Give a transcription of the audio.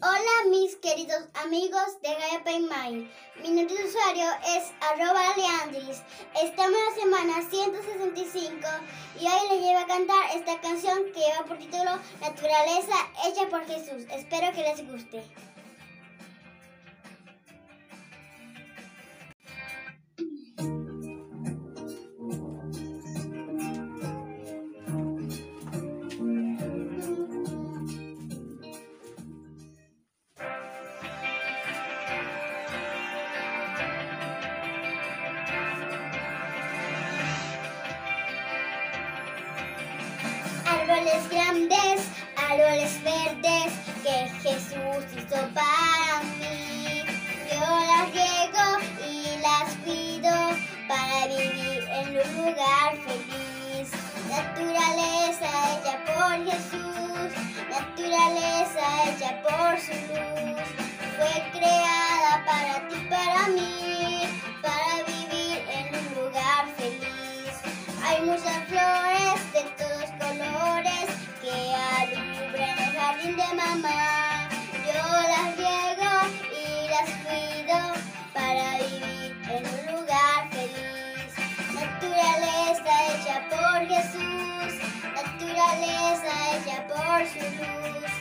Hola mis queridos amigos de Gaia Paymay. Mi nombre de usuario es arroba leandris. Estamos en la semana 165 y hoy les llevo a cantar esta canción que lleva por título Naturaleza hecha por Jesús. Espero que les guste. Árboles grandes, árboles verdes que Jesús hizo para mí. Yo las riego y las cuido para vivir en un lugar feliz. Naturaleza hecha por Jesús, naturaleza hecha por su luz. Fue creada jardín de mamá. Yo las riego y las cuido para vivir en un lugar feliz. Naturaleza hecha por Jesús, naturaleza hecha por su luz.